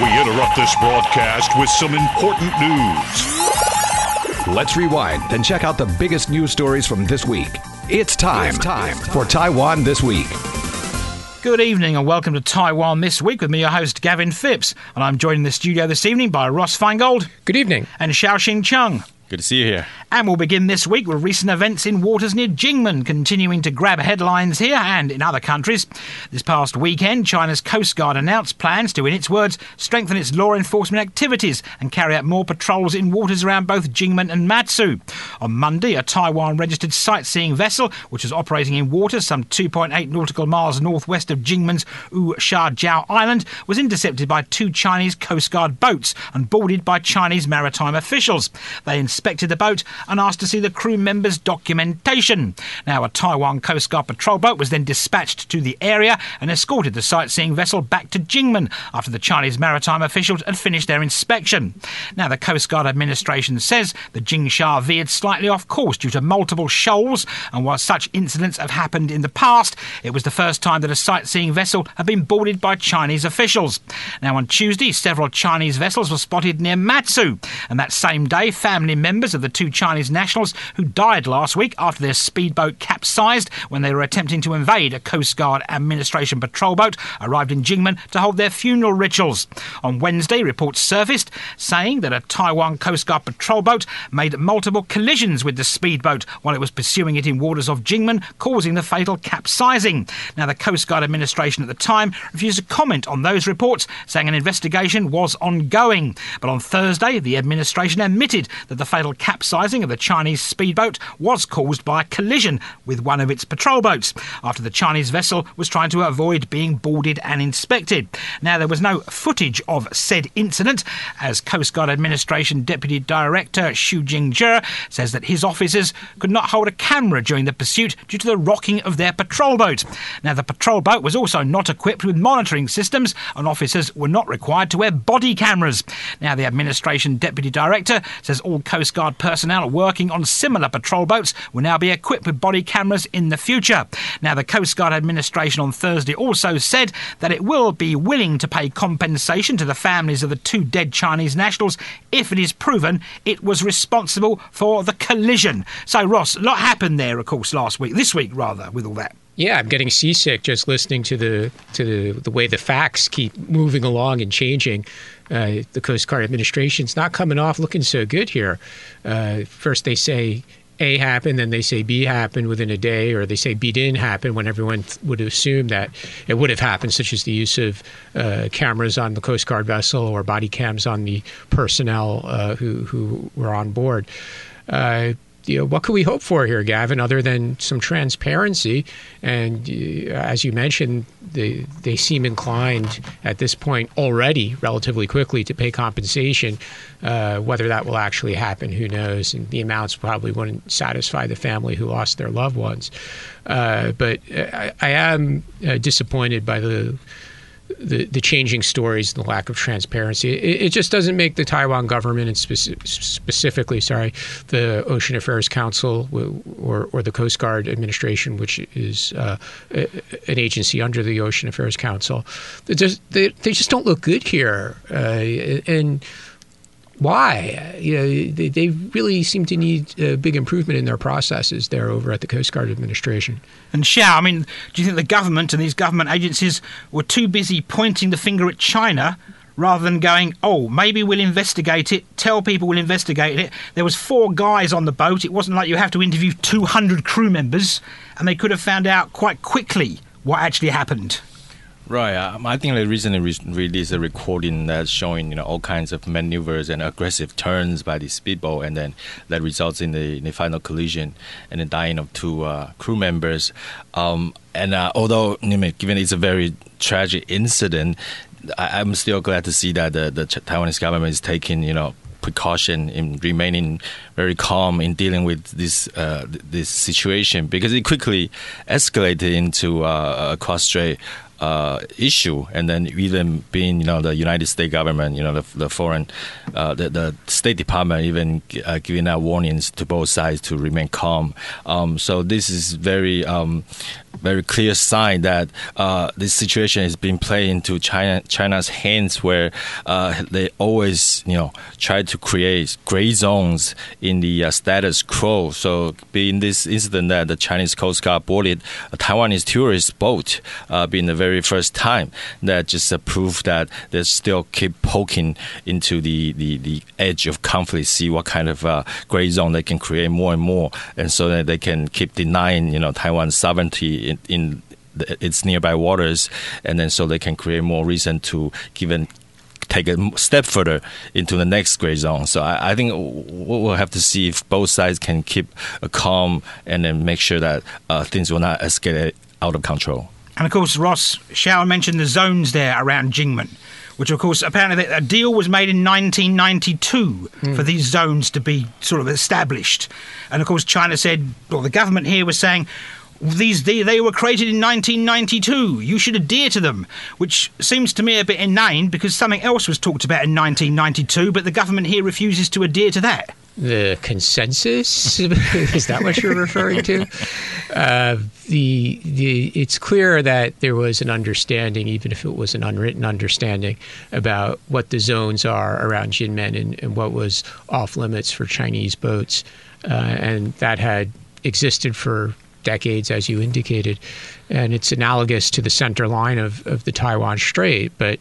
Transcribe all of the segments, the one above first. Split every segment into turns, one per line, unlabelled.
We interrupt this broadcast with some important news.
Let's rewind and check out the biggest news stories from this week. It's time, it's time for Taiwan This Week.
Good evening and welcome to Taiwan This Week with me, your host Gavin Phipps. And I'm joined in the studio this evening by Ross Feingold.
Good evening.
And Xiaoxing Chung.
Good to see you here.
And we'll begin this week with recent events in waters near Jinmen, continuing to grab headlines here and in other countries. This past weekend, China's Coast Guard announced plans to, in its words, strengthen its law enforcement activities and carry out more patrols in waters around both Jinmen and Matsu. On Monday, a Taiwan registered sightseeing vessel, which was operating in waters some 2.8 nautical miles northwest of Jinmen's Wu Sha Jiao Island, was intercepted by two Chinese Coast Guard boats and boarded by Chinese maritime officials. They inspected the boat and asked to see the crew members' documentation. Now, a Taiwan Coast Guard patrol boat was then dispatched to the area and escorted the sightseeing vessel back to Jinmen after the Chinese maritime officials had finished their inspection. Now, the Coast Guard administration says the Jingsha veered slightly off course due to multiple shoals, and while such incidents have happened in the past, it was the first time that a sightseeing vessel had been boarded by Chinese officials. Now, on Tuesday, several Chinese vessels were spotted near Matsu, and that same day, family members of the two Chinese nationals who died last week after their speedboat capsized when they were attempting to invade a Coast Guard administration patrol boat arrived in Jinmen to hold their funeral rituals. On Wednesday, reports surfaced saying that a Taiwan Coast Guard patrol boat made multiple collisions with the speedboat while it was pursuing it in waters of Jinmen, causing the fatal capsizing. Now, the Coast Guard administration at the time refused to comment on those reports, saying an investigation was ongoing. But on Thursday, the administration admitted that the fatal capsizing of the Chinese speedboat was caused by a collision with one of its patrol boats after the Chinese vessel was trying to avoid being boarded and inspected. Now, there was no footage of said incident, as Coast Guard Administration Deputy Director Xu Jingjie says that his officers could not hold a camera during the pursuit due to the rocking of their patrol boat. Now, the patrol boat was also not equipped with monitoring systems, and officers were not required to wear body cameras. Now, the Administration Deputy Director says all Coast Guard personnel working on similar patrol boats will now be equipped with body cameras in the future. Now, the Coast Guard administration on Thursday also said that it will be willing to pay compensation to the families of the two dead Chinese nationals if it is proven it was responsible for the collision. So, Ross, a lot happened there, of course, last week, this week rather, with all that.
Yeah, I'm getting seasick just listening to the to the, the way the facts keep moving along and changing. Uh, the Coast Guard administration's not coming off looking so good here. Uh, first, they say A happened, then they say B happened within a day, or they say B didn't happen when everyone th- would assume that it would have happened, such as the use of uh, cameras on the Coast Guard vessel or body cams on the personnel uh, who who were on board. Uh, you know, what can we hope for here, Gavin, other than some transparency? And uh, as you mentioned, they, they seem inclined at this point already, relatively quickly, to pay compensation. Uh, whether that will actually happen, who knows? And the amounts probably wouldn't satisfy the family who lost their loved ones. Uh, but I, I am uh, disappointed by the the, the changing stories and the lack of transparency. It, it just doesn't make the Taiwan government and speci- specifically, sorry, the Ocean Affairs Council or, or the Coast Guard Administration, which is uh, an agency under the Ocean Affairs Council, just, they, they just don't look good here. Uh, and why? You know, they, they really seem to need a big improvement in their processes there over at the Coast Guard Administration.
And Xiao, I mean, do you think the government and these government agencies were too busy pointing the finger at China rather than going, oh, maybe we'll investigate it, tell people we'll investigate it. There was four guys on the boat. It wasn't like you have to interview 200 crew members, and they could have found out quite quickly what actually happened.
Right. Um, I think they recently re- released a recording that's showing you know all kinds of maneuvers and aggressive turns by the speedboat, and then that results in the, in the final collision and the dying of two uh, crew members. Um, and uh, although you know, given it's a very tragic incident, I, am still glad to see that the, the Taiwanese government is taking you know precaution in remaining very calm in dealing with this uh, this situation because it quickly escalated into uh, a cross-strait uh, issue, and then even being you know the United States government, you know the, the foreign, uh, the, the State Department even uh, giving out warnings to both sides to remain calm. Um, so this is very um, very clear sign that uh, this situation is being played into China China's hands, where uh, they always you know try to create gray zones in the uh, status quo. So, being this incident that the Chinese Coast Guard boarded a Taiwanese tourist boat, uh, being the very first time, that just uh, proved that they still keep poking into the, the, the edge of conflict, see what kind of uh, gray zone they can create more and more, and so that they can keep denying you know Taiwan's sovereignty in, in the, its nearby waters, and then so they can create more reason to even take a step further into the next gray zone. So I, I, think we'll have to see if both sides can keep a calm and then make sure that uh, things will not escalate out of control.
And of course, Ross Xiao mentioned the zones there around Jinmen, which of course apparently a deal was made in 1992 mm. for these zones to be sort of established. And of course, China said, well, the government here was saying, these they, they were created in 1992. You should adhere to them, which seems to me a bit inane because something else was talked about in 1992, but the government here refuses to adhere to that.
The consensus is that what you're referring to? Uh, the the it's clear that there was an understanding, even if it was an unwritten understanding, about what the zones are around Jinmen and, and what was off limits for Chinese boats, uh, and that had existed for decades, as you indicated. And it's analogous to the center line of, of the Taiwan Strait, but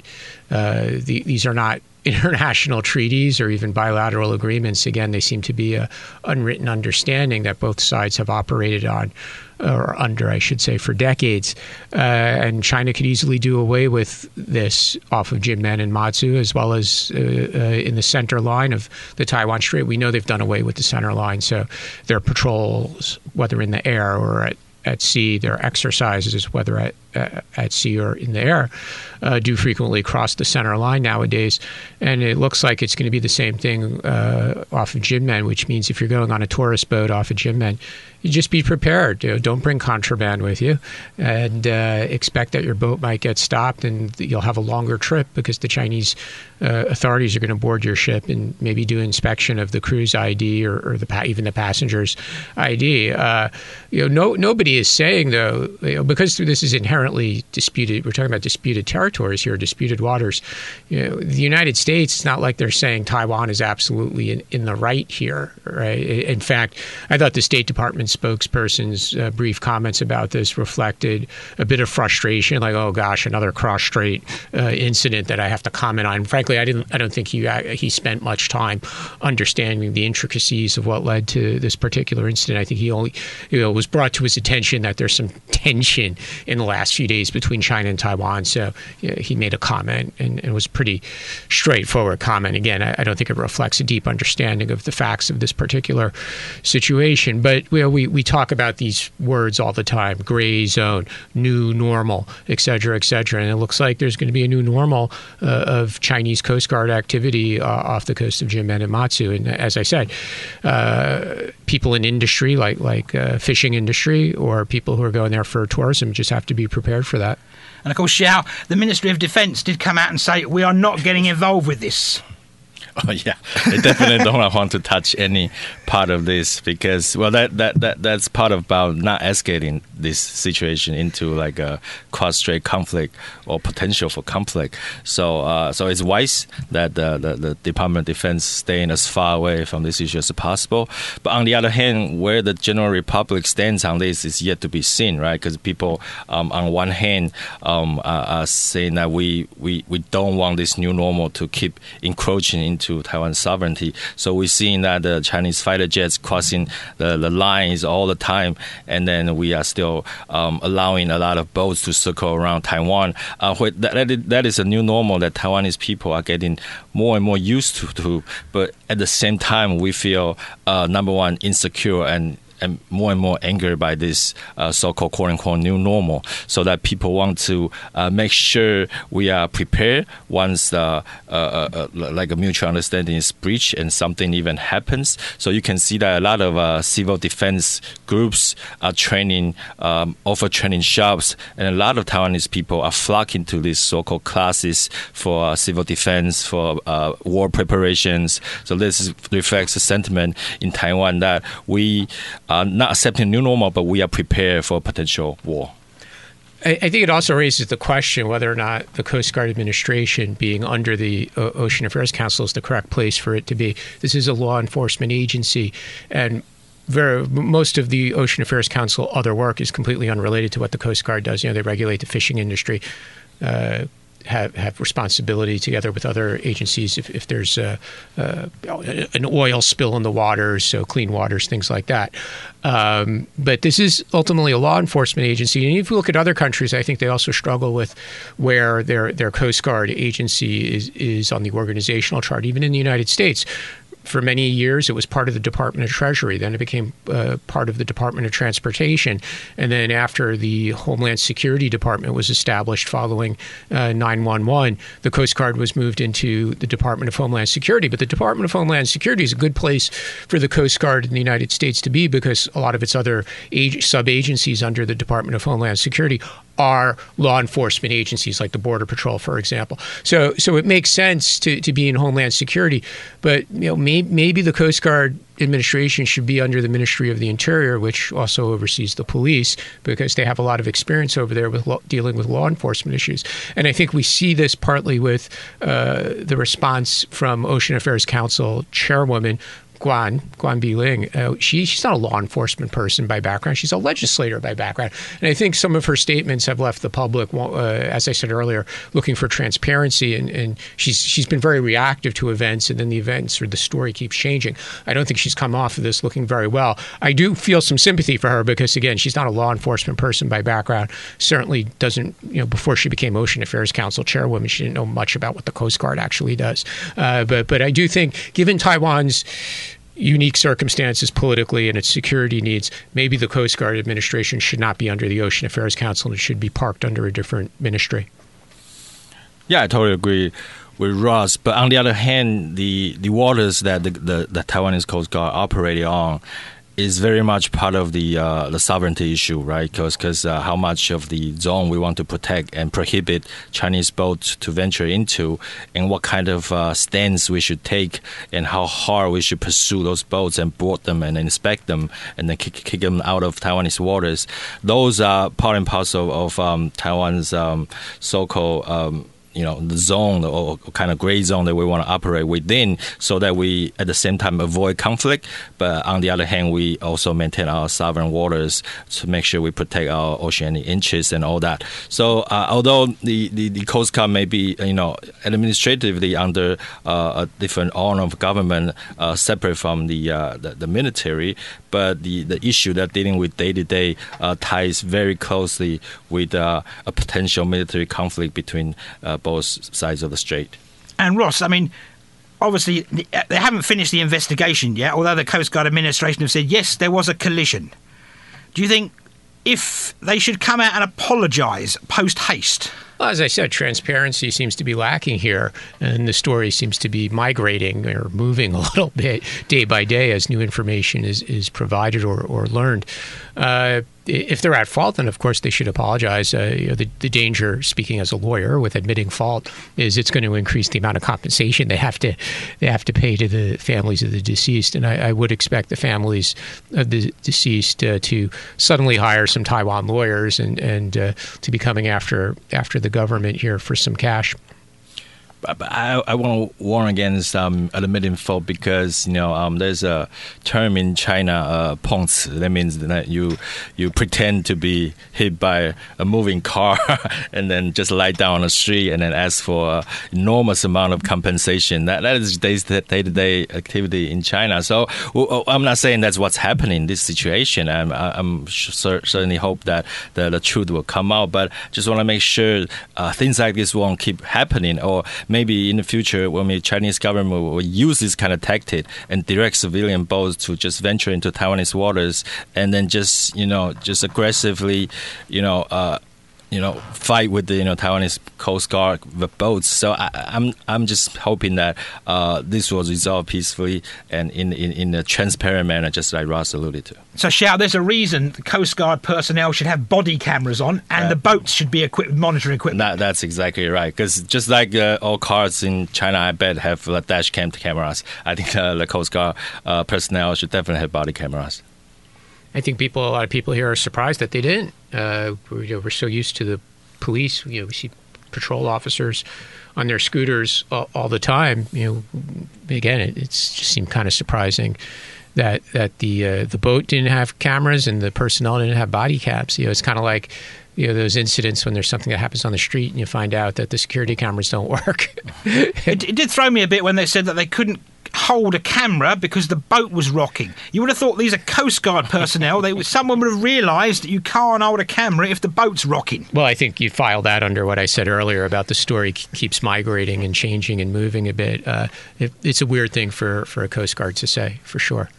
uh, the, these are not international treaties or even bilateral agreements. Again, they seem to be a unwritten understanding that both sides have operated on or under, I should say, for decades. Uh, and China could easily do away with this off of Jinmen and Matsu, as well as uh, uh, in the center line of the Taiwan Strait. We know they've done away with the center line, so their patrols, whether in the air or at at sea, their exercises, whether at, at sea or in the air, uh, do frequently cross the center line nowadays. And it looks like it's going to be the same thing uh, off of Jinmen, which means if you're going on a tourist boat off of Jinmen, you just be prepared. You know, don't bring contraband with you, and uh, expect that your boat might get stopped, and you'll have a longer trip because the Chinese uh, authorities are going to board your ship and maybe do inspection of the crew's ID or, or the even the passenger's ID. Uh, you know, no nobody is saying though, you know, because this is inherently disputed. We're talking about disputed territories here, disputed waters. You know, the United States. It's not like they're saying Taiwan is absolutely in, in the right here, right? In fact, I thought the State Department spokesperson's uh, brief comments about this reflected a bit of frustration, like, "Oh gosh, another cross strait uh, incident that I have to comment on." Frankly, I didn't. I don't think he uh, he spent much time understanding the intricacies of what led to this particular incident. I think he only you know was brought to his attention that there's some tension in the last few days between China and Taiwan. So you know, he made a comment and, it was a pretty straightforward comment. Again, I, I, don't think it reflects a deep understanding of the facts of this particular situation. But you know, we we, we talk about these words all the time gray zone, new normal, et cetera, et cetera. And it looks like there's going to be a new normal uh, of Chinese Coast Guard activity uh, off the coast of Jinmen and Matsu. And as I said, uh, people in industry, like, like uh, fishing industry, or people who are going there for tourism, just have to be prepared for that.
And of course, Xiao, the Ministry of Defence did come out and say, we are not getting involved with this.
Oh yeah, they definitely don't want to touch any part of this because well, that that, that that's part about not escalating this situation into like a cross-strait conflict or potential for conflict. So uh, so it's wise that the, the, the Department of Defense staying as far away from this issue as possible. But on the other hand, where the general republic stands on this is yet to be seen, right? Because people um, on one hand um, are, are saying that we, we we don't want this new normal to keep encroaching into to Taiwan's sovereignty. So we're seeing that the Chinese fighter jets crossing the, the lines all the time, and then we are still um, allowing a lot of boats to circle around Taiwan. Uh, that, that is a new normal that Taiwanese people are getting more and more used to. to but at the same time, we feel uh, number one insecure and and more and more angered by this uh, so-called quote unquote new normal, so that people want to uh, make sure we are prepared once uh, uh, uh like a mutual understanding is breached and something even happens. So you can see that a lot of uh, civil defense groups are training, um, offer training shops, and a lot of Taiwanese people are flocking to these so-called classes for civil defense, for war preparations. So this reflects the sentiment in Taiwan that we are not accepting new normal, but we are prepared for potential war.
I, think it also raises the question whether or not the Coast Guard administration, being under the o- Ocean Affairs Council, is the correct place for it to be. This is a law enforcement agency, and very, most of the Ocean Affairs Council other work is completely unrelated to what the Coast Guard does. You know, they regulate the fishing industry. Uh, have, have responsibility together with other agencies if, if there's a, an oil spill in the waters, so clean waters, things like that. Um, but this is ultimately a law enforcement agency, and if you look at other countries, I think they also struggle with where their their Coast Guard agency is is on the organizational chart. Even in the United States, for many years, it was part of the Department of Treasury. Then it became uh, part of the Department of Transportation. And then after the Homeland Security Department was established following uh, 911, the Coast Guard was moved into the Department of Homeland Security. But the Department of Homeland Security is a good place for the Coast Guard in the United States to be because a lot of its other sub agencies under the Department of Homeland Security are law enforcement agencies like the Border Patrol, for example. So, so it makes sense to, to be in Homeland Security, but you know, may, maybe the Coast Guard administration should be under the Ministry of the Interior, which also oversees the police, because they have a lot of experience over there with lo- dealing with law enforcement issues. And I think we see this partly with uh, the response from Ocean Affairs Council Chairwoman Guan, Guan Biling, uh, she, she's not a law enforcement person by background. She's a legislator by background. And I think some of her statements have left the public, uh, as I said earlier, looking for transparency. And, and, she's, she's been very reactive to events, and then the events or the story keeps changing. I don't think she's come off of this looking very well. I do feel some sympathy for her because, again, she's not a law enforcement person by background. Certainly doesn't, you know, before she became Ocean Affairs Council chairwoman, she didn't know much about what the Coast Guard actually does. Uh, but, but I do think, given Taiwan's unique circumstances politically and its security needs, maybe the Coast Guard administration should not be under the Ocean Affairs Council and should be parked under a different ministry.
Yeah, I totally agree with Ross. But on the other hand, the, the waters that the, the, the Taiwanese Coast Guard operated on is very much part of the uh, the sovereignty issue, right? Because because uh, how much of the zone we want to protect and prohibit Chinese boats to venture into, and what kind of uh, stance we should take, and how hard we should pursue those boats and board them and inspect them, and then kick, kick them out of Taiwanese waters. Those are part and parcel of um, Taiwan's um, so-called um, you know the zone or kind of gray zone that we want to operate within so that we at the same time avoid conflict. But on the other hand we also maintain our sovereign waters to make sure we protect our oceanic interests and all that. So uh, although the, the, the, coast guard may be you know administratively under uh, a different arm of government uh, separate from the, uh, the, the military but the, the issue that dealing with day to day ties very closely with uh, a potential military conflict between uh, both sides of the strait.
And Ross, I mean, obviously uh, they haven't finished the investigation yet, although the Coast Guard administration have said yes, there was a collision. Do you think if they should come out and apologise post haste?
Well, as I said, transparency seems to be lacking here, and the story seems to be migrating or moving a little bit day by day as new information is, is provided or, or learned. Uh, if they're at fault, then of course they should apologize. Uh, you know, the, the, danger, speaking as a lawyer, with admitting fault, is it's going to increase the amount of compensation they have to they have to pay to the families of the deceased. And I, I would expect the families of the deceased uh, to suddenly hire some Taiwan lawyers and and uh, to be coming after after the government here for some cash.
I, I want to warn against um, admitting fault because you know um, there's a term in China, uh. That means that you you pretend to be hit by a moving car and then just lie down on the street and then ask for an enormous amount of compensation. That that is day to day activity in China. So I'm not saying that's what's happening in this situation. I'm I'm certainly hope that the, the truth will come out, but just want to make sure uh, things like this won't keep happening or maybe in the future when the Chinese government will use this kind of tactic and direct civilian boats to just venture into Taiwanese waters and then just you know just aggressively you know uh, you know, fight with the you know Taiwanese Coast Guard the boats. So I, am I'm, I'm just hoping that uh, this will resolve peacefully and in, in in a transparent manner, just like Ross alluded to.
So, Xiao, there's a reason the Coast Guard personnel should have body cameras on, and uh, the boats should be equipped with monitoring equipment.
That, that's exactly right. Because just like uh, all cars in China, I bet have uh, dash cam cameras. I think uh, the Coast Guard uh, personnel should definitely have body cameras.
I think people, a lot of people here are surprised that they didn't. Uh, we're, you know, we're so used to the police. You know, we see patrol officers on their scooters all, all the time. You know, again, it just seemed kind of surprising that that the uh, the boat didn't have cameras and the personnel didn't have body caps. You know, it's kind of like you know those incidents when there's something that happens on the street and you find out that the security cameras don't work.
It, it did throw me a bit when they said that they couldn't hold a camera because the boat was rocking. You would have thought these are Coast Guard personnel. They someone would have realised that you can't hold a camera if the boat's rocking.
well, I think you file that under what I said earlier about the story keeps migrating and changing and moving a bit. Uh, it, it's a weird thing for for a Coast Guard to say, for sure.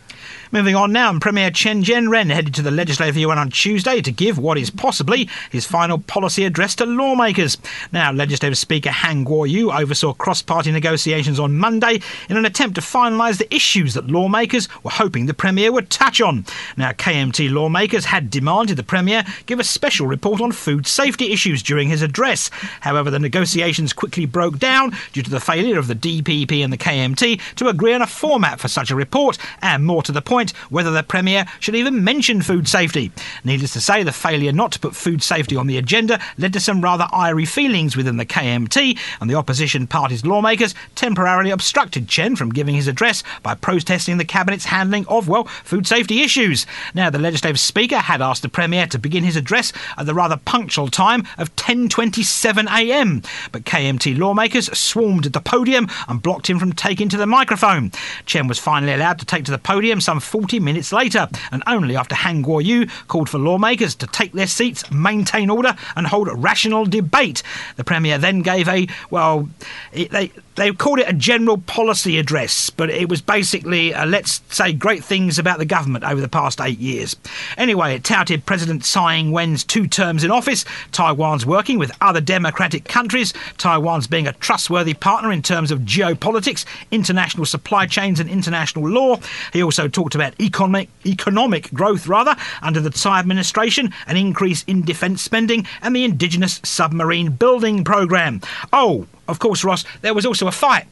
Moving on now, Premier Chen Jianren headed to the Legislative Yuan on Tuesday to give what is possibly his final policy address to lawmakers. Now, Legislative Speaker Han Guoyu oversaw cross-party negotiations on Monday in an attempt to finalise the issues that lawmakers were hoping the Premier would touch on. Now, KMT lawmakers had demanded the Premier give a special report on food safety issues during his address. However, the negotiations quickly broke down due to the failure of the DPP and the KMT to agree on a format for such a report, and more to the point, whether the Premier should even mention food safety. Needless to say, the failure not to put food safety on the agenda led to some rather irie feelings within the KMT, and the opposition party's lawmakers temporarily obstructed Chen from giving his address by protesting the Cabinet's handling of, well, food safety issues. Now, the Legislative Speaker had asked the Premier to begin his address at the rather punctual time of 10.27am, but KMT lawmakers swarmed at the podium and blocked him from taking to the microphone. Chen was finally allowed to take to the podium some 40 minutes later, and only after Han Guoyu called for lawmakers to take their seats, maintain order, and hold a rational debate. The Premier then gave a, well, it, they, they called it a general policy address, but it was basically, uh, let's say, great things about the government over the past eight years. Anyway, it touted President Tsai Ing wen's two terms in office, Taiwan's working with other democratic countries, Taiwan's being a trustworthy partner in terms of geopolitics, international supply chains, and international law. He also talked about economic economic growth, rather, under the Tsai administration, an increase in defence spending, and the indigenous submarine building program. Oh, of course, Ross, there was also a fight.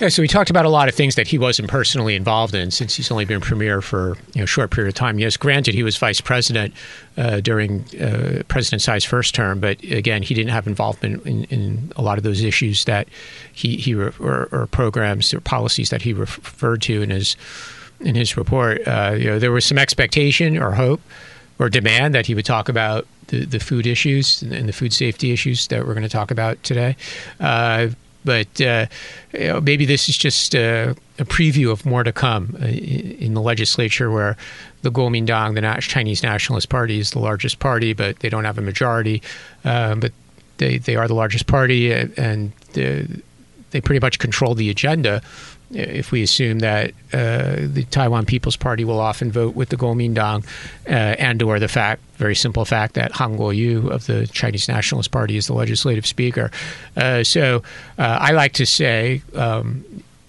Yeah, so we talked about a lot of things that he wasn't personally involved in since he's only been premier for you know, a short period of time. Yes, granted, he was vice president uh, during uh, President Tsai's first term, but again, he didn't have involvement in, in a lot of those issues that he, he re- or, or programs or policies that he referred to in his in his report. Uh, you know, there was some expectation or hope or demand that he would talk about the, the food issues and the food safety issues that we're going to talk about today. Uh, but uh, you know, maybe this is just a, a preview of more to come uh, in the legislature, where the Kuomintang, the Chinese Nationalist Party, is the largest party, but they don't have a majority. Um, but they they are the largest party, uh, and they pretty much control the agenda. If we assume that uh, the Taiwan People's Party will often vote with the Kuomintang, uh, and/or the fact, very simple fact, that Han Guoyu of the Chinese Nationalist Party is the legislative speaker. Uh, so uh, I like to say, um,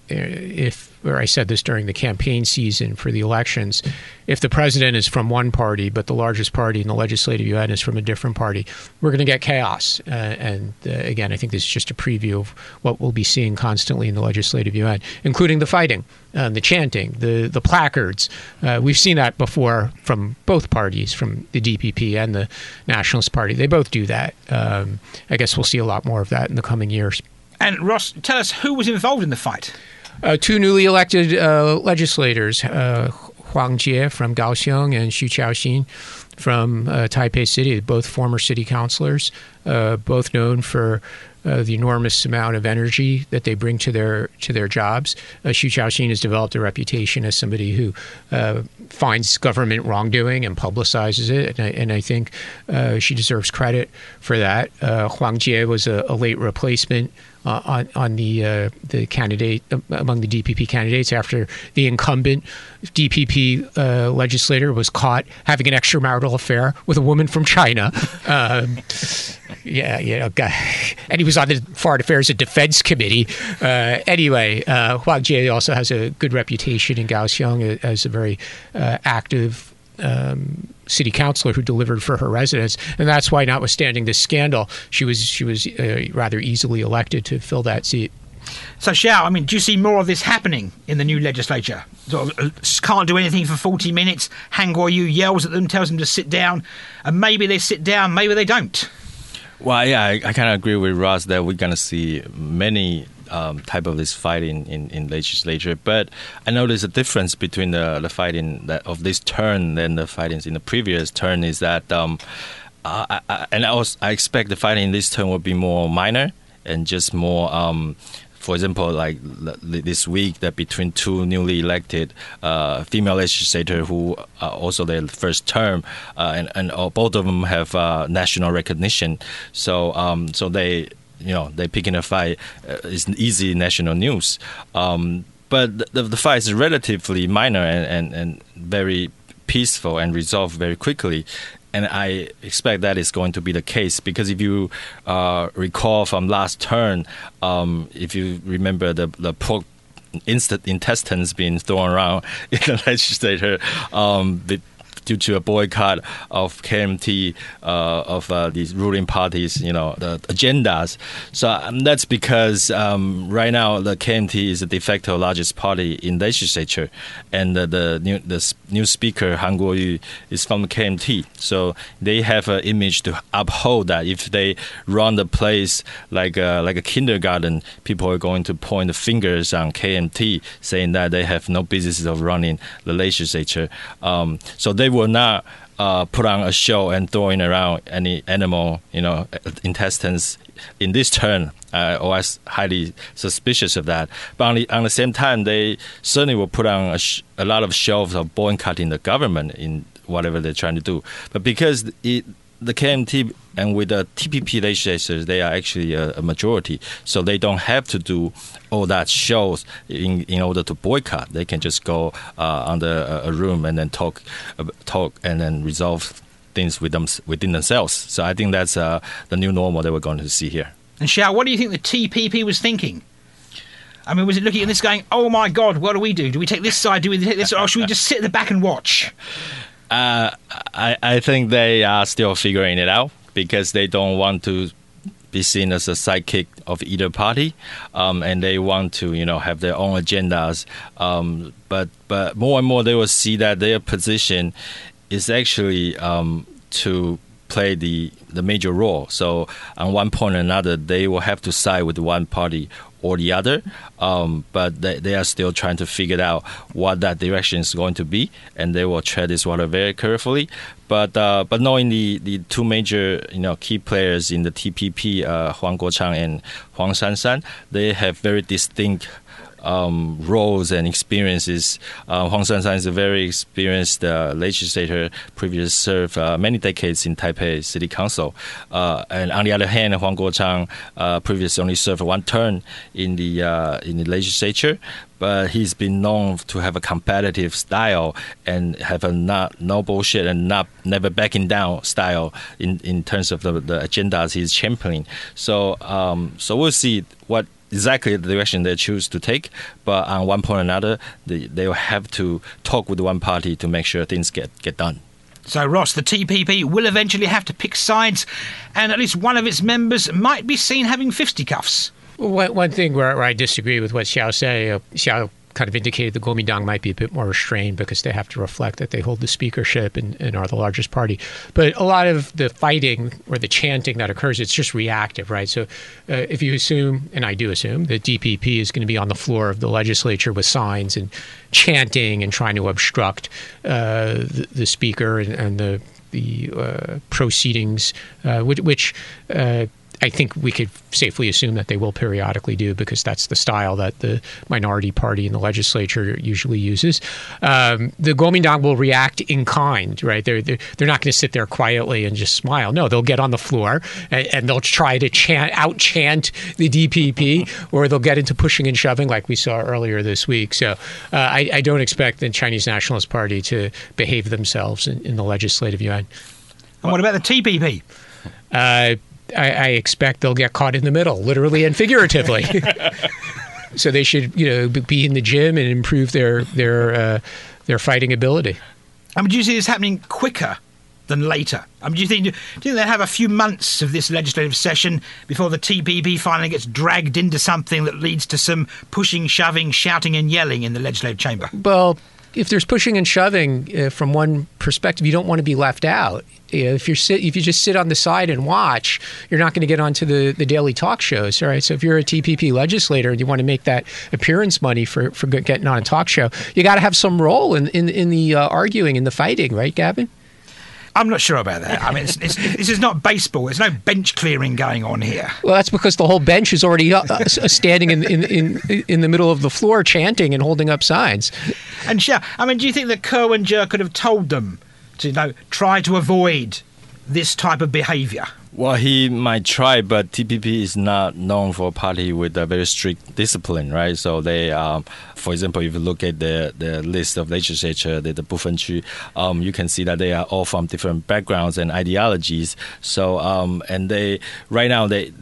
if or I said this during the campaign season for the elections, if the president is from one party but the largest party in the legislative yuan is from a different party, we're going to get chaos. Uh, and uh, again, I think this is just a preview of what we'll be seeing constantly in the legislative yuan, including the fighting, uh, the chanting, the the placards. Uh, we've seen that before from both parties, from the DPP and the Nationalist Party. They both do that. Um, I guess we'll see a lot more of that in the coming years.
And Ross, tell us who was involved in the fight.
Uh, two newly elected uh, legislators, uh, Huang Jie from Kaohsiung and Xu Qiaoxin from uh, Taipei City, both former city councilors, uh, both known for uh, the enormous amount of energy that they bring to their to their jobs. Xu Qiaoxin has developed a reputation as somebody who finds government wrongdoing and publicizes it, and I, and I think she deserves credit for that. Huang Jie was a, a late replacement uh, on on the uh, the candidate among the DPP candidates after the incumbent DPP uh, legislator was caught having an extramarital affair with a woman from China. Um, yeah, you and he was on the Foreign Affairs and Defense Committee. Uh, anyway, uh, Huang Jie also has a good reputation in Kaohsiung as a very active um, city councilor who delivered for her residents, and that's why, notwithstanding this scandal, she was she was uh, rather easily elected to fill that seat.
So, Xiao, I mean, do you see more of this happening in the new legislature? Sort of, uh, can't do anything for 40 minutes. Han Kuo-yu yells at them, tells them to sit down, and maybe they sit down, maybe they don't.
Well, yeah, I, I kind of agree with Ross that we're gonna see many um, type of this fight in, in in, legislature. But I know there's a difference between the the fighting of this turn than the fightings in the previous turn is that. Um, I, I, and I, was, I expect the fighting in this turn will be more minor and just more um, for example, like this week, that between two newly elected uh, female legislators who are also their first term, uh, and, and uh, both of them have uh, national recognition. So, um, so they, you know, they picking a fight uh, is easy national news. Um, but the, the fight is relatively minor and, and, and very peaceful and resolved very quickly and I expect that is going to be the case because if you uh, recall from last turn, um, if you remember the the pork instant intestines being thrown around in the legislature, um, the due to a boycott of KMT uh, of uh, these ruling parties, you know, the agendas. So um, that's because um, right now the KMT is the de facto largest party in the legislature, and the new the new speaker Han Kuo-yu is from KMT. So they have an image to uphold that. If they run the place like a, like a kindergarten, people are going to point the fingers on KMT, saying that they have no business of running the legislature. Um, so they will not uh, put on a show and throwing around any animal, you know, intestines in this turn. I was highly suspicious of that. But on the, on the same time, they certainly will put on a, sh- a lot of shows of boycotting the government in whatever they're trying to do. But because it, the KMT and with the TPP legislators, they are actually a, a, majority, so they don't have to do all that shows in in order to boycott. They can just go uh, under a, room and then talk, uh, talk and then resolve things with them within themselves. So I think that's uh, the new normal that we're going to see here.
And Xiao, what do you think the TPP was thinking? I mean, was it looking at this going, "Oh my God, what do we do? Do we take this side? Do we take this, or should we just sit at the back and watch?"
Uh, I, I think they are still figuring it out because they don't want to be seen as a sidekick of either party, um, and they want to, you know, have their own agendas. Um, but but more and more, they will see that their position is actually um, to play the the major role. So on one point or another, they will have to side with one party or the other. Um, but they, they are still trying to figure out what that direction is going to be, and they will tread this water very carefully. But uh, but knowing the, the two major you know key players in the TPP, uh, Huang Guochang and Huang Shanshan, they have very distinct um, roles and experiences. Uh, Huang Shanshan is a very experienced uh, legislator, previously served uh, many decades in Taipei City Council. Uh, and on the other hand, Huang Guochang uh, previously only served one term in the uh, in the legislature, but he's been known to have a competitive style and have a not no bullshit and not never backing down style in, in terms of the, the agendas he's championing. So um, so we'll see what exactly the direction they choose to take, but on one point or another, they, they will have to talk with one party to make sure things get, get done.
So, Ross, the TPP will eventually have to pick sides, and at least one of its members might be seen having fisticuffs.
One, one thing where, where I disagree with what Xiao say, uh, Xiao kind of indicated the Kuomintang might be a bit more restrained because they have to reflect that they hold the speakership and, and, are the largest party. But a lot of the fighting or the chanting that occurs, it's just reactive, right? So uh, if you assume, and I do assume, that DPP is going to be on the floor of the legislature with signs and chanting and trying to obstruct uh, the, the, speaker and, and the the uh, proceedings, uh, which, which uh, I think we could safely assume that they will periodically do because that's the style that the minority party in the legislature usually uses. Um, the Kuomintang will react in kind, right? They're they're, they're not going to sit there quietly and just smile. No, they'll get on the floor and, and they'll try to chant out chant the DPP, or they'll get into pushing and shoving like we saw earlier this week. So uh, I, I, don't expect the Chinese Nationalist Party to behave themselves in, in the legislative yuan.
And what about the TPP?
Uh, I, I expect they'll get caught in the middle, literally and figuratively. so they should, you know, be in the gym and improve their their uh, their fighting ability.
I mean, do you see this happening quicker than later. I mean, do you think do you think they have a few months of this legislative session before the TPP finally gets dragged into something that leads to some pushing, shoving, shouting, and yelling in the legislative chamber?
Well, if there's pushing and shoving uh, from one perspective, you don't want to be left out. You know, if you sit, if you just sit on the side and watch, you're not going to get onto the, the daily talk shows. All right. So if you're a TPP legislator and you want to make that appearance money for, for getting on a talk show, you got to have some role in in, in the uh, arguing and the fighting, right, Gavin?
I'm not sure about that. I mean, it's, it's, this is not baseball. There's no bench clearing going on here.
Well, that's because the whole bench is already uh, uh, standing in, in, in, in the middle of the floor chanting and holding up signs.
And yeah, I mean, do you think that Ko Wen-je could have told them to you know, try to avoid this type of behaviour?
Well, he might try, but TPP is not known for a party with a very strict discipline, right? So they, um, for example, if you look at the the list of legislature, the, the Bufenchu, um, you can see that they are all from different backgrounds and ideologies. So, um, and they right now they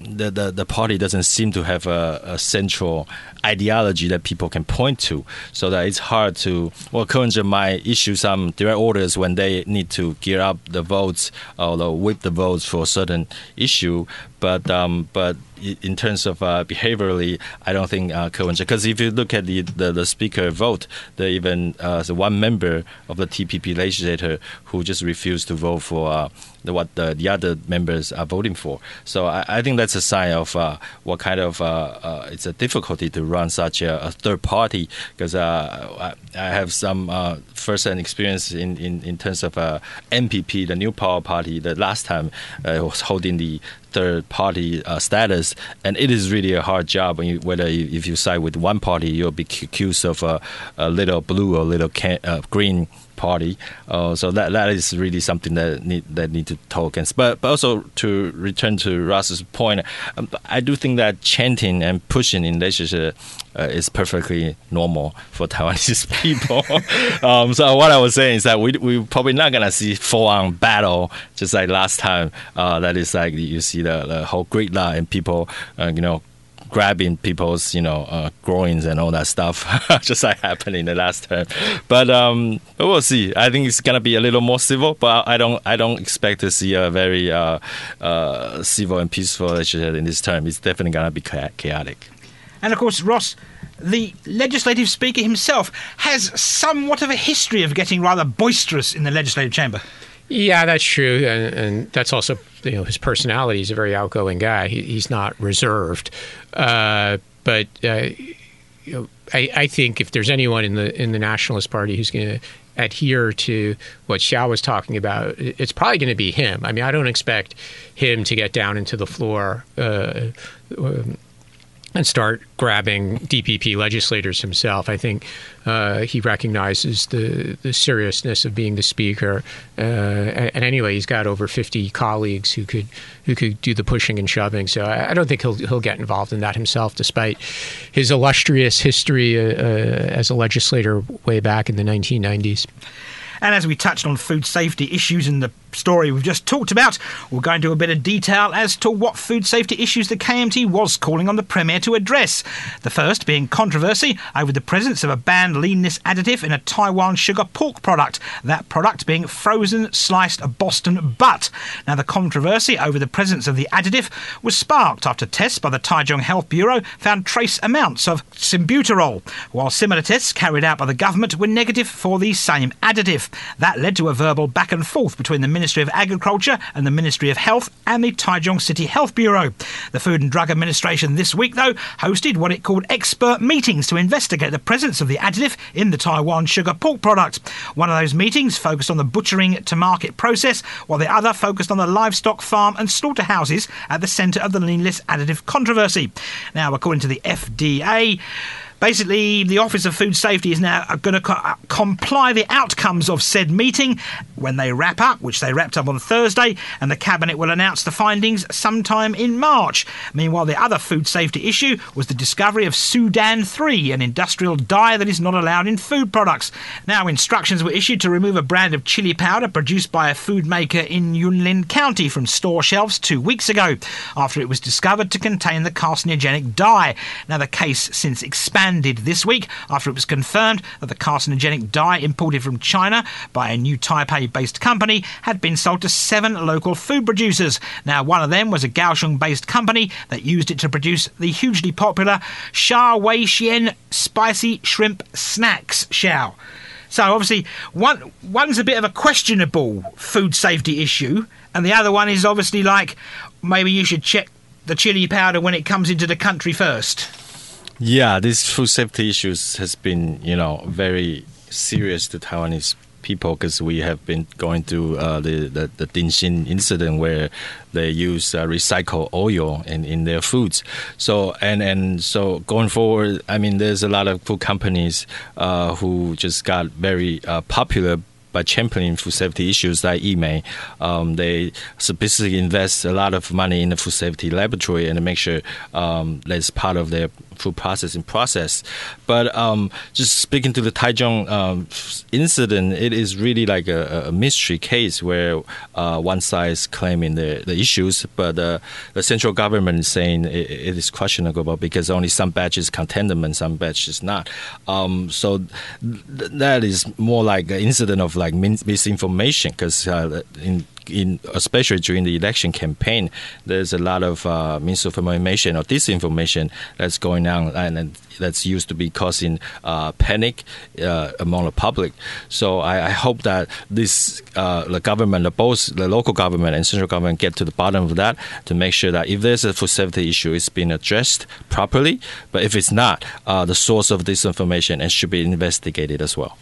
the, the the party doesn't seem to have a, a central ideology that people can point to, so that it's hard to. Well, Ko Wen-je might issue some direct orders when they need to gear up the votes or whip the votes for a certain issue, but um, but in terms of uh, behaviorally, I don't think uh, because if you look at the, the, the speaker vote, there even uh, the one member of the TPP legislator who just refused to vote for uh, what the, the other members are voting for. So I, I think that's a sign of uh, what kind of uh, uh, it's a difficulty to run such a, a third party because I, I, have some first-hand experience in, in, in terms of NPP, the New Power Party. The last time was holding the third party uh, status, and it is really a hard job. You, whether you, if you side with one party, you'll be accused of a, a little blue or little can, uh, green party. Uh, so that that is really something that need that need to talk against. But, but also to return to Russ's point, um, I do think that chanting and pushing in legislature uh, is perfectly normal for Taiwanese people. um, so what I was saying is that we we probably not gonna see full on battle just like last time. Uh, that is like you see the, the whole grid line and people, uh, you know grabbing people's you know uh, groins and all that stuff, just like happened in the last term. But um, we'll see. I think it's gonna be a little more civil, but I don't I don't expect to see a very uh, uh, civil and peaceful legislature in this term. It's definitely gonna be chaotic.
And of course, Ross, the legislative speaker himself has somewhat of a history of getting rather boisterous in the legislative chamber.
Yeah, that's true, and, and, that's also you know his personality. He's a very outgoing guy. He, he's not reserved, uh, but uh, you know, I, I, think if there's anyone in the in the Nationalist Party who's going to adhere to what Xiao was talking about, it's probably going to be him. I mean, I don't expect him to get down into the floor. Uh, and start grabbing DPP legislators himself. I think uh, he recognizes the, the seriousness of being the speaker. Uh, and, anyway, he's got over 50 colleagues who could who could do the pushing and shoving. So I, I don't think he'll he'll get involved in that himself, despite his illustrious history uh, uh as a legislator way back in the 1990s.
And as we touched on food safety issues in the story we've just talked about, we'll go into a bit of detail as to what food safety issues the KMT was calling on the Premier to address. The first being controversy over the presence of a banned leanness additive in a Taiwan sugar pork product, that product being frozen sliced Boston butt. Now, the controversy over the presence of the additive was sparked after tests by the Taichung Health Bureau found trace amounts of clenbuterol, while similar tests carried out by the government were negative for the same additive. That led to a verbal back and forth between the Ministry of Agriculture and the Ministry of Health and the Taichung City Health Bureau. The Food and Drug Administration this week, though, hosted what it called expert meetings to investigate the presence of the additive in the Taiwan sugar pork product. One of those meetings focused on the butchering to market process, while the other focused on the livestock farm and slaughterhouses at the centre of the leanness additive controversy. Now, according to the FDA, Basically, the Office of Food Safety is now going to co- uh, comply the outcomes of said meeting when they wrap up, which they wrapped up on Thursday, and the Cabinet will announce the findings sometime in March. Meanwhile, the other food safety issue was the discovery of Sudan 3, an industrial dye that is not allowed in food products. Now, instructions were issued to remove a brand of chili powder produced by a food maker in Yunlin County from store shelves two weeks ago, after it was discovered to contain the carcinogenic dye. Now, the case since expanded landed this week after it was confirmed that the carcinogenic dye imported from China by a new Taipei based company had been sold to seven local food producers. Now, one of them was a Kaohsiung based company that used it to produce the hugely popular Sha Wei Xian spicy shrimp snacks, Xiao. So obviously, one one's a bit of a questionable food safety issue, and the other one is obviously like maybe you should check the chili powder when it comes into the country first.
Yeah, this food safety issues has been, you know, very serious to Taiwanese people because we have been going through uh, the, the the incident where they use uh, recycled oil in, in their foods. So and and so going forward, I mean, there's a lot of food companies uh, who just got very uh, popular by championing food safety issues like Yimei. Um, they so basically invest a lot of money in the food safety laboratory and make sure um, that's part of their food processing process. But um, just speaking to the Taichung um, incident, it is really like a, a mystery case where uh, one side is claiming the, the issues, but uh, the central government is saying it, it is questionable because only some batches contain them and some batches not. Um, so th- that is more like an incident of like min- misinformation because uh, in in especially during the election campaign, there's a lot of uh, misinformation or disinformation that's going on, and, and that's used to be causing uh, panic uh, among the public. So I, I hope that this uh, the government, both the local government and central government, get to the bottom of that to make sure that if there's a food safety issue, it's being addressed properly. But if it's not, uh, the source of this information it should be investigated as well.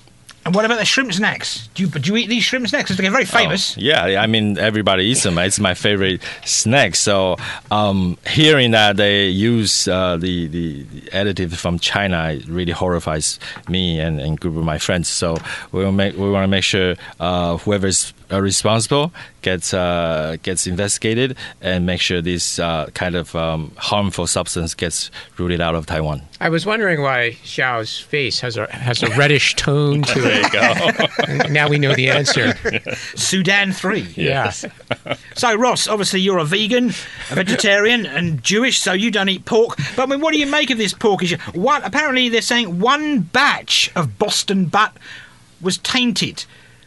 And what about the shrimp snacks? Do you, do you eat these shrimp snacks? They're very famous.
Oh, yeah, I mean everybody eats them. It's my favorite snack. So um, hearing that they use uh, the, the, the additive from China really horrifies me and, and group of my friends. So we will make we want to make sure uh, whoever's responsible gets uh, gets investigated and make sure this uh, kind of um, harmful substance gets rooted out of Taiwan.
I was wondering why Xiao's face has a has a reddish tone to
There
it.
you go.
now we know the answer.
Sudan 3.
Yes.
So, Ross, obviously you're a vegan, a vegetarian, and Jewish, so you don't eat pork. But I mean, what do you make of this pork issue? One, apparently, they're saying one batch of Boston butt was tainted,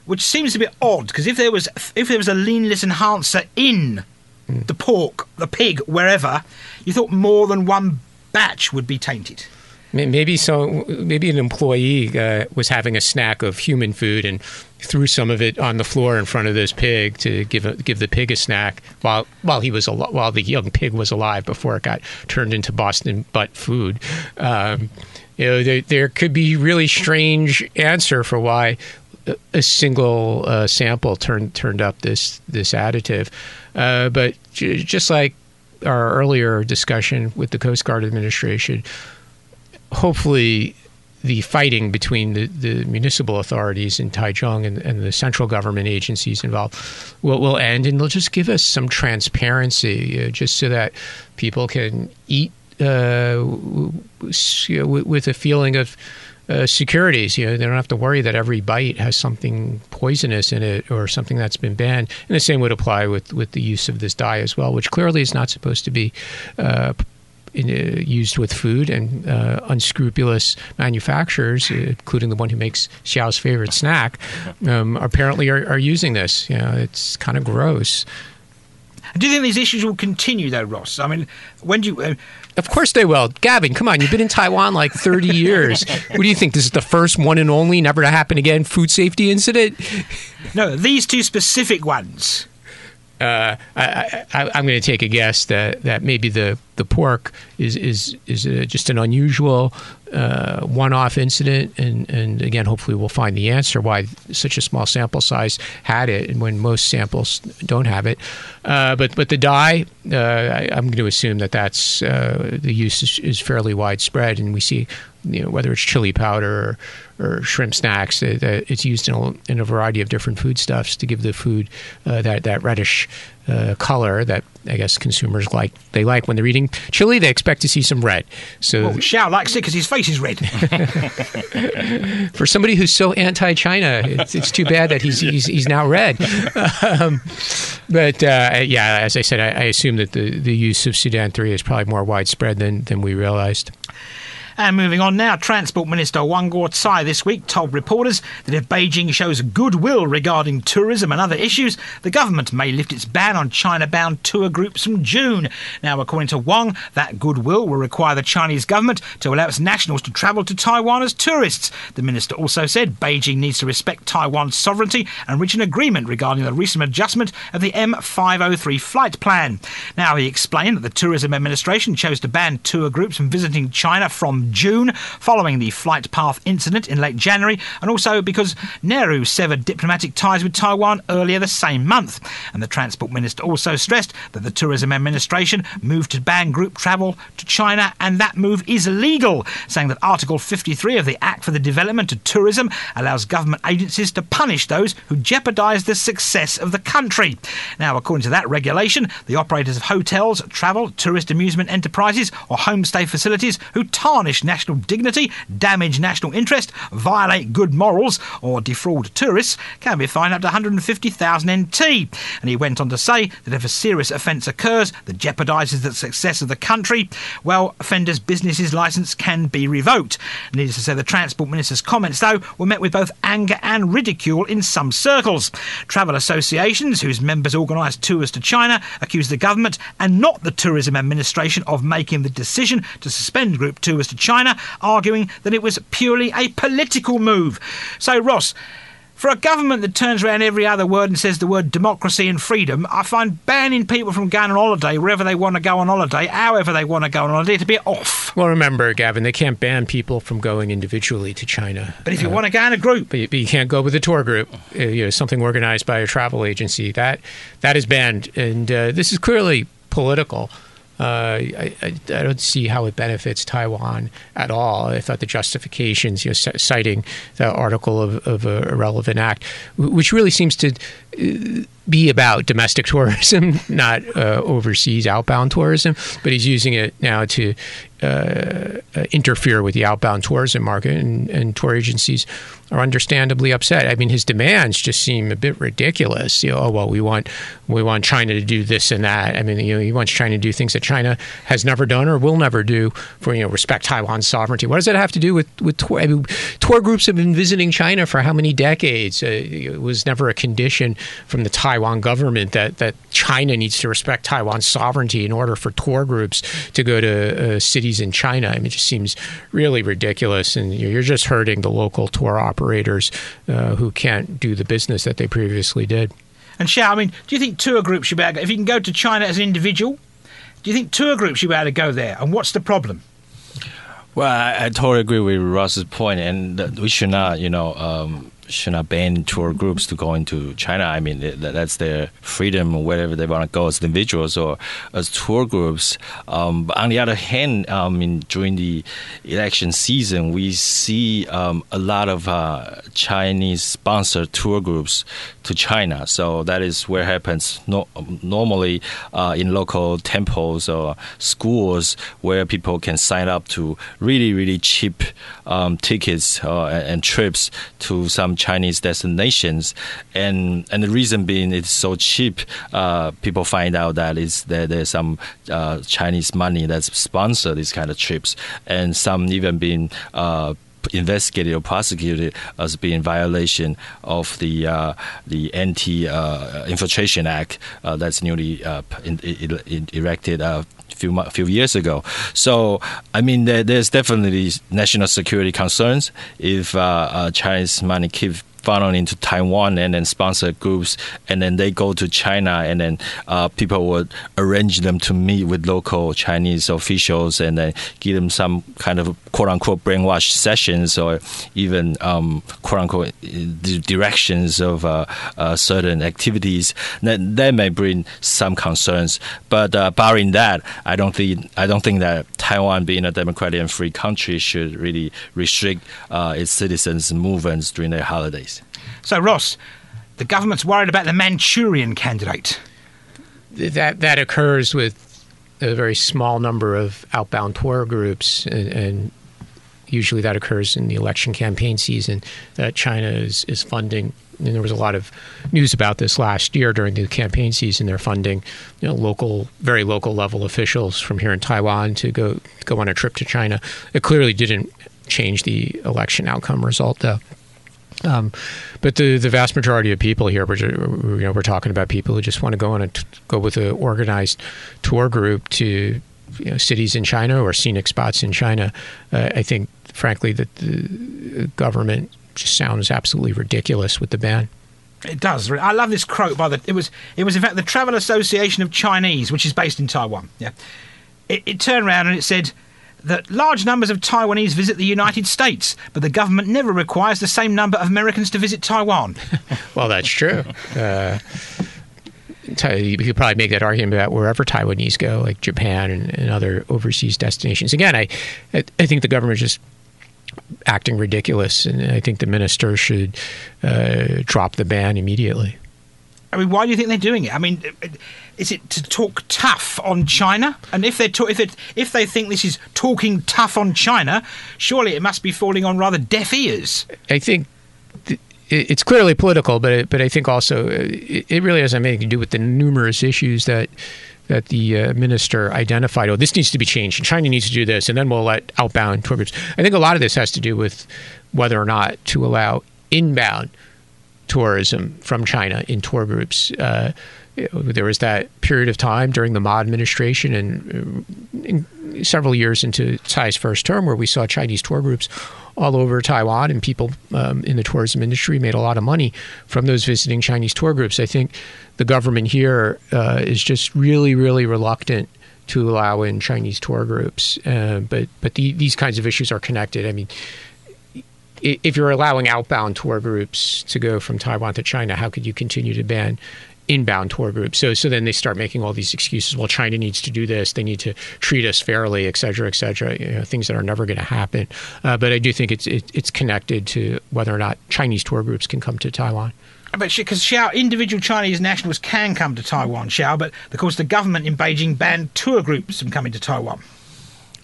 which seems a bit odd because if there was if there was a leanness enhancer in the pork, the pig, wherever, you thought more than one batch would be tainted.
Maybe so. Maybe an employee uh, was having a snack of human food and threw some of it on the floor in front of this pig to give a, give the pig a snack while while he was al- while the young pig was alive before it got turned into Boston butt food. Um, you know, there, there could be really strange answer for why a- single uh, sample turned turned up this this additive, uh, but j- just like our earlier discussion with the Coast Guard administration, hopefully the fighting between the, the municipal authorities in Taichung and, and the central government agencies involved will, will end, and they'll just give us some transparency, uh, just so that people can eat uh, w- w- with a feeling of uh, securities. You know, they don't have to worry that every bite has something poisonous in it or something that's been banned. And the same would apply with, with the use of this dye as well, which clearly is not supposed to be uh, in, uh, used with food. And uh, unscrupulous manufacturers, uh, including the one who makes Xiao's favorite snack, um, apparently are, are using this. You know, it's kind of gross.
Do you think these issues will continue, though, Ross? I mean, when do you? Uh,
Of course they will. Gavin, come on. You've been in Taiwan like 30 years. What do you think? This is the first one and only, never to happen again food safety incident?
no, these two specific ones.
Uh, I, I'm going to take a guess that, that maybe the, the pork is is is uh just an unusual uh, one-off incident, and, and again, hopefully, we'll find the answer why such a small sample size had it, and when most samples don't have it. Uh, but but the dye, uh, I, I'm going to assume that that's the use is, is fairly widespread, and we see you know whether it's chili powder or, or shrimp snacks, uh, it's used in a, in a variety of different foodstuffs to give the food uh, that that reddish uh, color that I guess consumers like. They like when they're eating chili, they expect to see some red. So
Well, Xiao likes it because his face is red.
for somebody who's so anti-China, it's, it's too bad that he's he's, he's now red. Um, but uh, yeah, as I said, I, I assume that the, the use of Sudan three is probably more widespread than than we realized.
And moving on now, Transport Minister Wang Kwo-tsai this week told reporters that if Beijing shows goodwill regarding tourism and other issues, the government may lift its ban on China-bound tour groups from June. Now, according to Wang, that goodwill will require the Chinese government to allow its nationals to travel to Taiwan as tourists. The minister also said Beijing needs to respect Taiwan's sovereignty and reach an agreement regarding the recent adjustment of the M503 flight plan. Now, he explained that the Tourism Administration chose to ban tour groups from visiting China from June following the flight path incident in late January, and also because Nauru severed diplomatic ties with Taiwan earlier the same month. And the Transport Minister also stressed that the Tourism Administration moved to ban group travel to China, and that move is legal, saying that Article 53 of the Act for the Development of Tourism allows government agencies to punish those who jeopardise the success of the country. Now, according to that regulation, the operators of hotels, travel, tourist amusement enterprises, or homestay facilities who tarnish national dignity, damage national interest, violate good morals, or defraud tourists can be fined up to 150,000 NT. And he went on to say that if a serious offence occurs that jeopardises the success of the country, well, offenders' businesses licence can be revoked. Needless to say, the Transport Minister's comments, though, were met with both anger and ridicule in some circles. Travel associations, whose members organise tours to China, accuse the government and not the Tourism Administration of making the decision to suspend group tours to China, arguing that it was purely a political move. So, Ross, for a government that turns around every other word and says the word democracy and freedom, I find banning people from going on holiday wherever they want to go on holiday, however they want to go on holiday, to be off.
Well, remember, Gavin, they can't ban people from going individually to China.
But if you uh, want to go in a group,
but you, but you, can't go with a tour group, uh, you know, something organized by a travel agency. That that is banned, and uh, this is clearly political. Uh, I, I, don't see how it benefits Taiwan at all. I thought the justifications, you know, citing the article of, of a irrelevant act, which really seems to uh, be about domestic tourism, not uh, overseas outbound tourism. But he's using it now to uh, interfere with the outbound tourism market, and, and, tour agencies are understandably upset. I mean, his demands just seem a bit ridiculous. You know, oh well, we want we want China to do this and that. I mean, you know, he wants China to do things that China has never done or will never do for you know respect Taiwan's sovereignty. What does that have to do with with tour? I mean, tour groups have been visiting China for how many decades? Uh, it was never a condition from the Taiwan government that that China needs to respect Taiwan's sovereignty in order for tour groups to go to uh, cities cities in China. I mean, it just seems really ridiculous, and you're just hurting the local tour operators uh, who can't do the business that they previously did.
And Xiao, I mean, do you think tour groups should be able to, if you can go to China as an individual, do you think tour groups should be able to go there? And what's the problem?
Well, I, I totally agree with Ross's point, and we should not, you know, um, should not ban tour groups to go into China. I mean, that's their freedom, wherever they want to go as individuals or as tour groups. Um, but on the other hand, um, in, during the election season, we see um, a lot of uh, Chinese sponsored tour groups to China. So that is where happens no, normally uh, in local temples or schools where people can sign up to really, really cheap um, tickets uh, and trips to some Chinese destinations, and and the reason being it's so cheap. Uh, people find out that it's there, there's some uh, Chinese money that's sponsor these kind of trips, and some even being uh, investigated or prosecuted as being violation of the uh, the Anti uh, Infiltration Act uh, that's newly uh, in, in, erected a few few years ago. So I mean, there, there's definitely national security concerns if uh, Chinese money keep funnel into Taiwan and then sponsor groups, and then they go to China, and then uh, people would arrange them to meet with local Chinese officials, and then give them some kind of quote unquote brainwash sessions, or even um, quote unquote directions of uh, uh, certain activities. That that may bring some concerns, but uh, barring that, I don't think I don't think that Taiwan, being a democratic and free country, should really restrict uh, its citizens' movements during their holidays.
So, Ross, the government's worried about the Manchurian candidate.
That that occurs with a very small number of outbound tour groups, and, and usually that occurs in the election campaign season that China is, is funding. And there was a lot of news about this last year during the campaign season. They're funding, you know, local, very local level officials from here in Taiwan to go go on a trip to China. It clearly didn't change the election outcome result, though. Um, but the the vast majority of people here, we're, you know, we're talking about people who just want to go on a go with an organized tour group to you know, cities in China or scenic spots in China. Uh, I think, frankly, that the government just sounds absolutely ridiculous with the ban.
It does. I love this quote by the. It was. It was in fact the Travel Association of Chinese, which is based in Taiwan. Yeah. It, it turned around and it said that large numbers of Taiwanese visit the United States, but the government never requires the same number of Americans to visit Taiwan.
well, that's true. Uh, you could probably make that argument about wherever Taiwanese go, like Japan and, and other overseas destinations. Again, I, I think the government is just acting ridiculous, and I think the minister should uh, drop the ban immediately.
I mean, why do you think they're doing it? I mean, is it to talk tough on China? And if they if it, if they think this is talking tough on China, surely it must be falling on rather deaf ears.
I think it's clearly political, but it, but I think also uh, it, really has anything to do with the numerous issues that that the uh, minister identified. Oh, this needs to be changed, China needs to do this, and then we'll let outbound tour groups. I think a lot of this has to do with whether or not to allow inbound tourism from China in tour groups. Uh, there was that period of time during the Ma administration and uh, several years into Tsai's first term where we saw Chinese tour groups all over Taiwan, and people um, in the tourism industry made a lot of money from those visiting Chinese tour groups. I think the government here uh, is just really, really reluctant to allow in Chinese tour groups. Uh, but but the, these kinds of issues are connected. I mean, if you're allowing outbound tour groups to go from Taiwan to China, how could you continue to ban inbound tour groups. So so then they start making all these excuses. Well, China needs to do this. They need to treat us fairly, et cetera, et cetera. You know, things that are never going to happen. Uh, but I do think it's it, it's connected to whether or not Chinese tour groups can come to Taiwan.
But because Xiao, individual Chinese nationals can come to Taiwan, Xiao, but of course the government in Beijing banned tour groups from coming to Taiwan.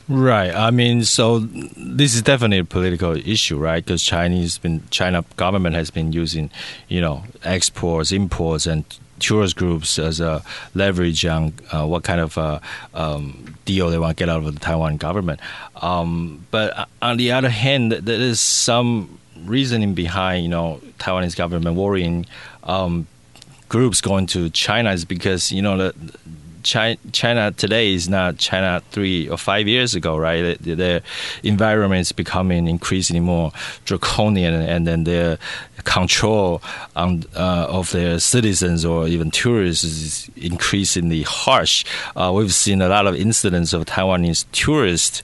Right. I mean, so this is definitely a political issue, right? Because Chinese been China government has been using, you know, exports, imports, and tourist groups as a leverage on uh, what kind of uh, um, deal they want to get out of the Taiwan government. Um, but uh, on the other hand, there is some reasoning behind you know Taiwanese government worrying um, groups going to China is because you know the China, today is not China three or five years ago, right? The, the environment is becoming increasingly more draconian, and then their control on, uh, of their citizens or even tourists is increasingly harsh. Uh, we've seen a lot of incidents of Taiwanese tourists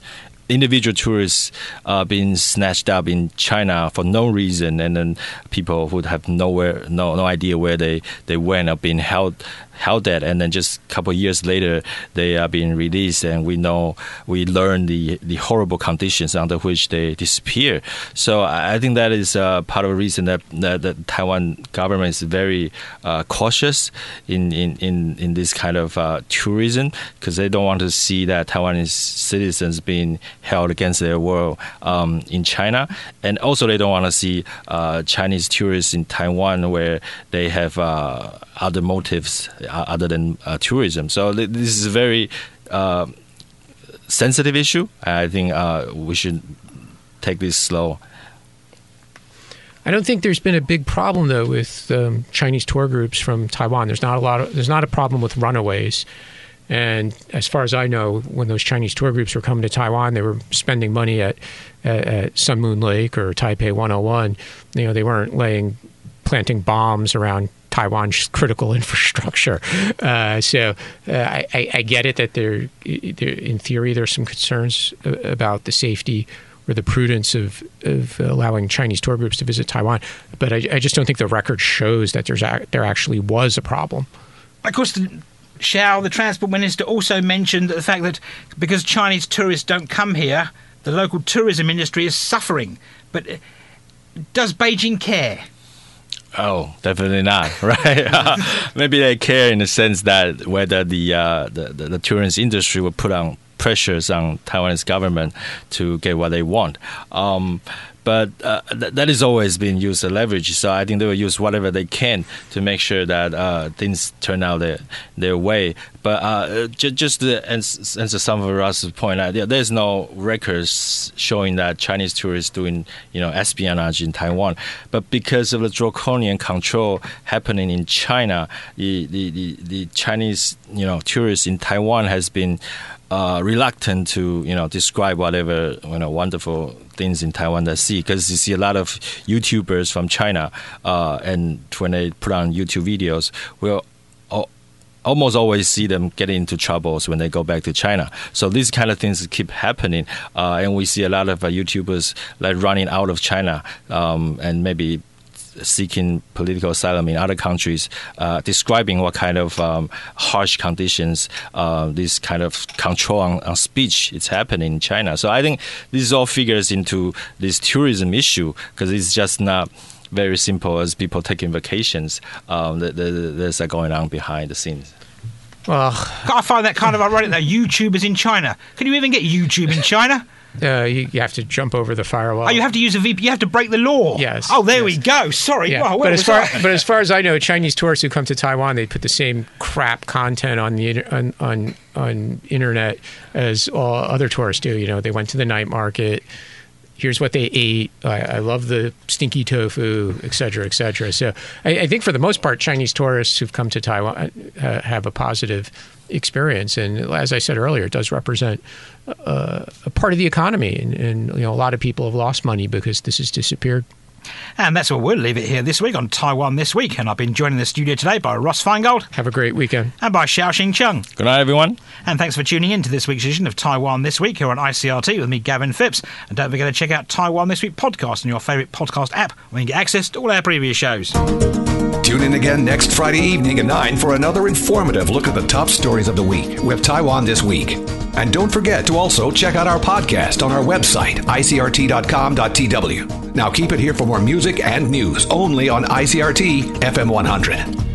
individual tourists uh, being snatched up in China for no reason, and then people would have nowhere, no, no idea where they, they went or being held held that, and then just a couple years later they are being released, and we know we learn the the horrible conditions under which they disappear. So I think that is uh, part of the reason that, that the Taiwan government is very uh, cautious in, in, in, in this kind of uh, tourism because they don't want to see that Taiwanese citizens being held against their will um, in China, and also they don't want to see uh, Chinese tourists in Taiwan where they have uh, other motives other than uh, tourism. So this is a very uh, sensitive issue. I think we should take this slow.
I don't think there's been a big problem though with um, Chinese tour groups from Taiwan. There's not a lot. Of, there's not a problem with runaways. And as far as I know, when those Chinese tour groups were coming to Taiwan, they were spending money at, at, at Sun Moon Lake or Taipei 101. You know, they weren't laying planting bombs around Taiwan's critical infrastructure. Uh, so uh, I, I, get it that there, in theory, there's some concerns about the safety or the prudence of, of allowing Chinese tour groups to visit Taiwan. But I, I just don't think the record shows that there's a, there actually was a problem.
Of course, the, Xiao, the transport minister, also mentioned the fact that because Chinese tourists don't come here, the local tourism industry is suffering. But uh, does Beijing care?
Oh, definitely not. Right? Maybe they care in the sense that whether the, uh, the, the the tourism industry will put on pressures on Taiwanese government to get what they want. Um, but uh, th- that has always been used as leverage. So I think they will use whatever they can to make sure that uh, things turn out their their way. But uh, just, just to answer some of Ross's point, uh, there's no records showing that Chinese tourists doing you know espionage in Taiwan. But because of the draconian control happening in China, the the, the, the Chinese you know tourists in Taiwan has been uh, reluctant to you know describe whatever you know wonderful things in Taiwan that see because you see a lot of YouTubers from China uh, and when they put on YouTube videos, we'll almost always see them getting into troubles when they go back to China. So these kind of things keep happening, uh, and we see a lot of uh, YouTubers like running out of China um, and maybe seeking political asylum in other countries, uh, describing what kind of um, harsh conditions, uh, this kind of control on, on, speech is happening in China. So I think this all figures into this tourism issue because it's just not very simple as people taking vacations. Um, there's a going on behind the scenes.
Well, I find that kind of ironic that YouTubers in China. Can you even get YouTube in China?
Uh, you, you, have to jump over the firewall.
Oh, you have to use a VPN. You have to break the law.
Yes.
Oh, there
yes.
we go. Sorry.
Yeah. but as far but as far as I know, Chinese tourists who come to Taiwan, they put the same crap content on the on on, on internet as all other tourists do. You know, they went to the night market. Here's what they ate. I, I love the stinky tofu, et cetera, et cetera. So I, I, think for the most part, Chinese tourists who've come to Taiwan uh, have a positive experience. And as I said earlier, it does represent uh, a part of the economy. And, and, you know, a lot of people have lost money because this has disappeared.
And that's where we'll leave it here this week on Taiwan This Week. And I've been joined in the studio today by Ross Feingold.
Have a great weekend.
And by Xiaoxing Chung.
Good night, everyone.
And thanks for tuning in to this week's edition of Taiwan This Week here on ICRT with me, Gavin Phipps. And don't forget to check out Taiwan This Week podcast on your favourite podcast app where you can get access to all our previous shows.
Tune in again next Friday evening at 9 for another informative look at the top stories of the week with Taiwan This Week. And don't forget to also check out our podcast on our website, icrt.com.tw. Now keep it here for more music and news only on ICRT FM 100.